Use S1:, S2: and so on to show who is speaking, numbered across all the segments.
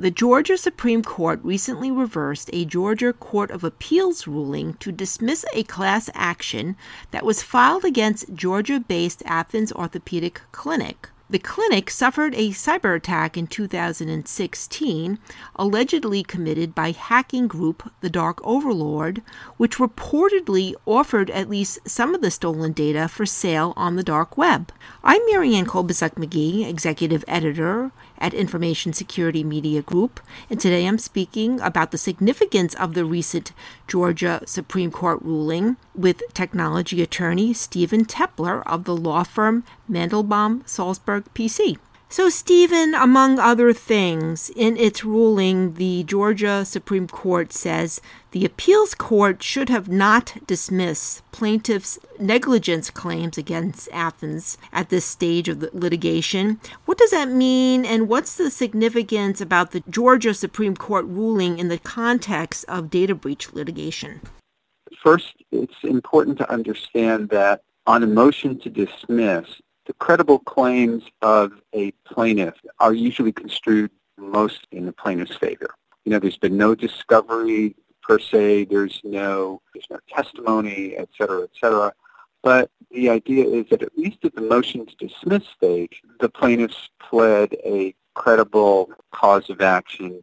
S1: The Georgia Supreme Court recently reversed a Georgia Court of Appeals ruling to dismiss a class action that was filed against Georgia based Athens Orthopedic Clinic. The clinic suffered a cyber attack in 2016, allegedly committed by hacking group The Dark Overlord, which reportedly offered at least some of the stolen data for sale on the dark web. I'm Marianne Kolbasuk McGee, executive editor at Information Security Media Group, and today I'm speaking about the significance of the recent Georgia Supreme Court ruling with technology attorney Steven Teppler of the law firm Mandelbaum Salsburg PC. So, Steven, among other things, in its ruling, the Georgia Supreme Court says the appeals court should have not dismissed plaintiffs' negligence claims against Athens at this stage of the litigation. What does that mean, and what's the significance about the Georgia Supreme Court ruling in the context of data breach litigation?
S2: First, it's important to understand that on a motion to dismiss, the credible claims of a plaintiff are usually construed most in the plaintiff's favor. You know, there's been no discovery per se, there's no, there's no testimony, et cetera, et cetera. But the idea is that at least at the motion to dismiss stage, the plaintiffs pled a credible cause of action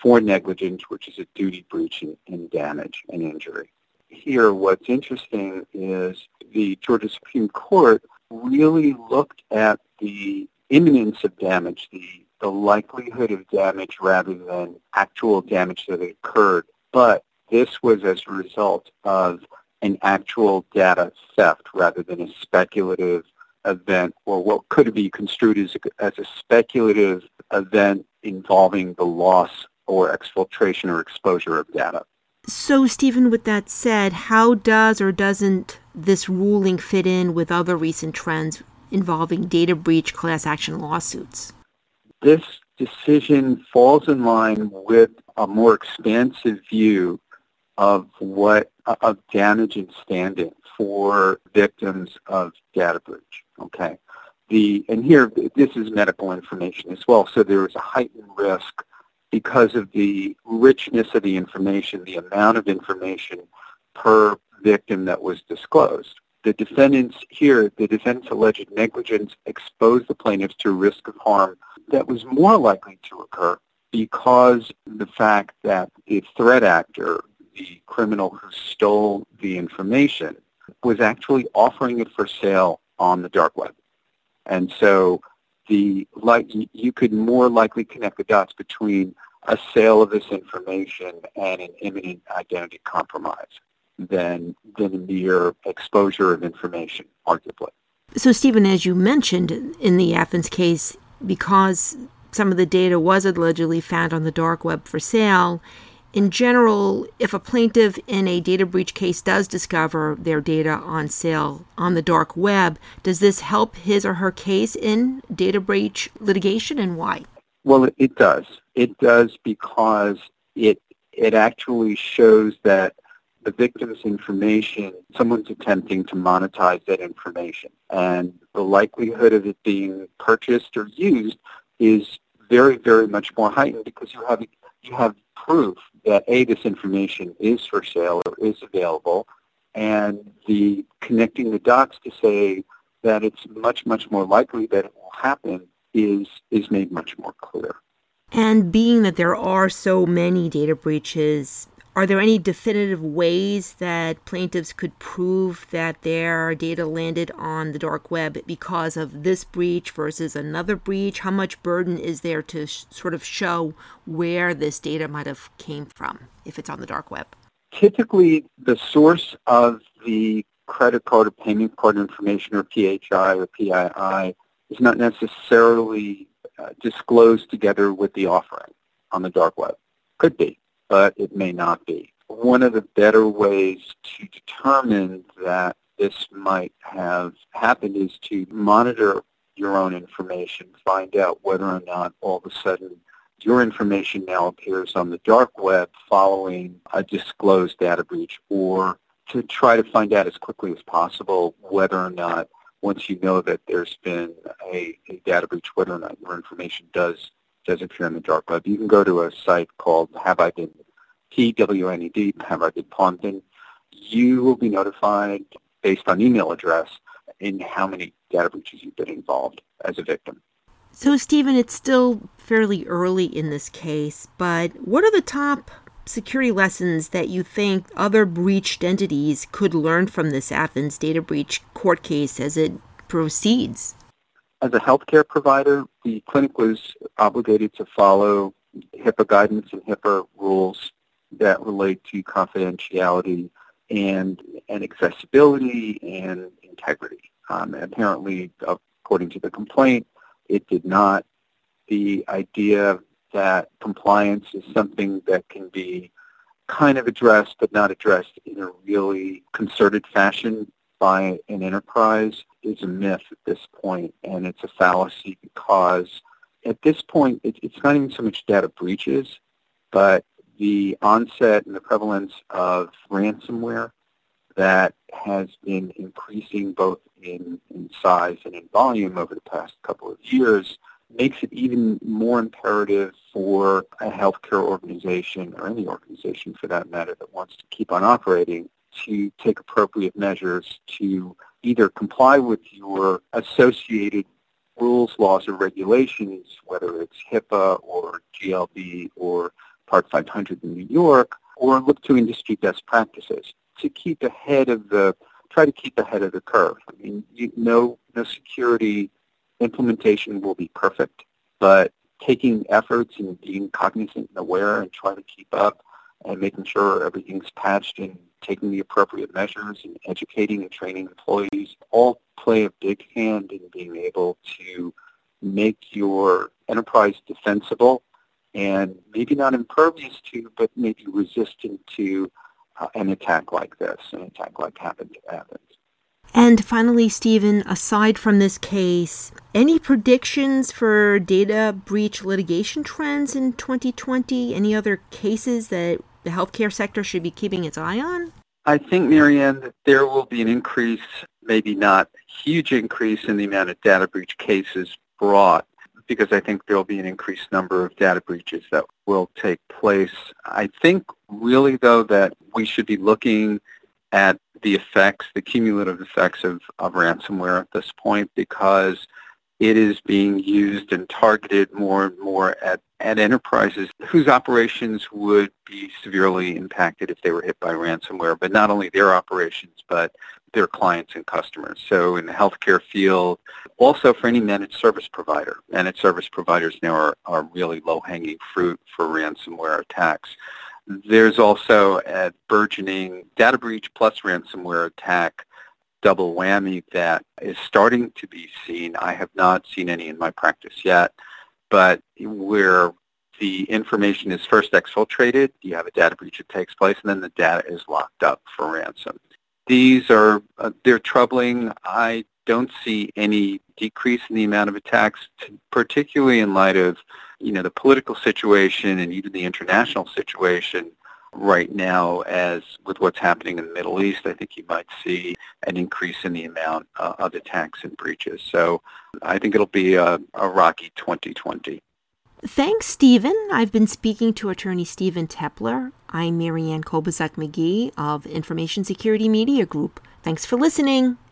S2: for negligence, which is a duty breach and, and damage and injury. Here, what's interesting is the Georgia Supreme Court really looked at the imminence of damage, the, the likelihood of damage rather than actual damage that occurred. But this was as a result of an actual data theft rather than a speculative event or what could be construed as a, as a speculative event involving the loss or exfiltration or exposure of data.
S1: So, Steven, with that said, how does or doesn't this ruling fit in with other recent trends involving data breach class action lawsuits?
S2: This decision falls in line with a more expansive view of what of damage and standing for victims of data breach. Okay. The and here this is medical information as well. So there is a heightened risk because of the richness of the information, the amount of information per victim that was disclosed. The defendants here, the defendants' alleged negligence exposed the plaintiffs to risk of harm that was more likely to occur because the fact that the threat actor, the criminal who stole the information, was actually offering it for sale on the dark web. And so the like you could more likely connect the dots between a sale of this information and an imminent identity compromise than than mere exposure of information, arguably.
S1: So, Steven, as you mentioned in the Athens case, because some of the data was allegedly found on the dark web for sale, in general, if a plaintiff in a data breach case does discover their data on sale on the dark web, does this help his or her case in data breach litigation and why?
S2: Well, it does. It does because it it actually shows that the victim's information, someone's attempting to monetize that information. And the likelihood of it being purchased or used is very, very much more heightened because you have you have proof that A, this information is for sale or is available, and the connecting the dots to say that it's much, much more likely that it will happen is is made much more clear.
S1: And being that there are so many data breaches, are there any definitive ways that plaintiffs could prove that their data landed on the dark web because of this breach versus another breach? How much burden is there to sh- sort of show where this data might have came from if it's on the dark web?
S2: Typically, the source of the credit card or payment card information or PHI or PII is not necessarily uh, disclosed together with the offering on the dark web. Could be but it may not be. One of the better ways to determine that this might have happened is to monitor your own information, find out whether or not all of a sudden your information now appears on the dark web following a disclosed data breach or to try to find out as quickly as possible whether or not once you know that there's been a, a data breach, whether or not your information does does appear in the dark web. You can go to a site called Have I Been P-W-N-E-D, Have I Been Pawned? You will be notified based on email address in how many data breaches you've been involved as a victim.
S1: So, Steven, it's still fairly early in this case, but what are the top security lessons that you think other breached entities could learn from this Athens data breach court case as it proceeds?
S2: As a healthcare provider, the clinic was obligated to follow HIPAA guidance and HIPAA rules that relate to confidentiality and, and accessibility and integrity. Um, apparently, according to the complaint, it did not. The idea that compliance is something that can be kind of addressed but not addressed in a really concerted fashion by an enterprise is a myth at this point, and it's a fallacy because at this point it, it's not even so much data breaches, but the onset and the prevalence of ransomware that has been increasing both in, in size and in volume over the past couple of years makes it even more imperative for a healthcare organization or any organization for that matter that wants to keep on operating to take appropriate measures to either comply with your associated rules, laws, or regulations, whether it's HIPAA or GLB or Part 500 in New York, or look to industry best practices to keep ahead of the, try to keep ahead of the curve. I mean, you, no, no security implementation will be perfect, but taking efforts and being cognizant and aware and trying to keep up and making sure everything's patched and taking the appropriate measures and educating and training employees all play a big hand in being able to make your enterprise defensible and maybe not impervious to, but maybe resistant to uh, an attack like this, an attack like happened to Athens.
S1: And finally, Steven, aside from this case, any predictions for data breach litigation trends in 2020? Any other cases that the healthcare sector should be keeping its eye on?
S2: I think, Marianne, that there will be an increase, maybe not a huge increase in the amount of data breach cases brought, because I think there will be an increased number of data breaches that will take place. I think really, though, that we should be looking at the effects, the cumulative effects of, of ransomware at this point because it is being used and targeted more and more at, at enterprises whose operations would be severely impacted if they were hit by ransomware, but not only their operations, but their clients and customers. So in the healthcare field, also for any managed service provider. Managed service providers now are, are really low-hanging fruit for ransomware attacks. There's also a burgeoning data breach plus ransomware attack double whammy that is starting to be seen. I have not seen any in my practice yet, but where the information is first exfiltrated, you have a data breach that takes place, and then the data is locked up for ransom. These are, uh, they're troubling. I don't see any decrease in the amount of attacks, particularly in light of, you know, the political situation and even the international situation right now as with what's happening in the Middle East, I think you might see an increase in the amount uh, of attacks and breaches. So I think it'll be a, a rocky 2020.
S1: Thanks, Steven. I've been speaking to attorney Steven Teppler. I'm Marianne Kolbasuk McGee of Information Security Media Group. Thanks for listening.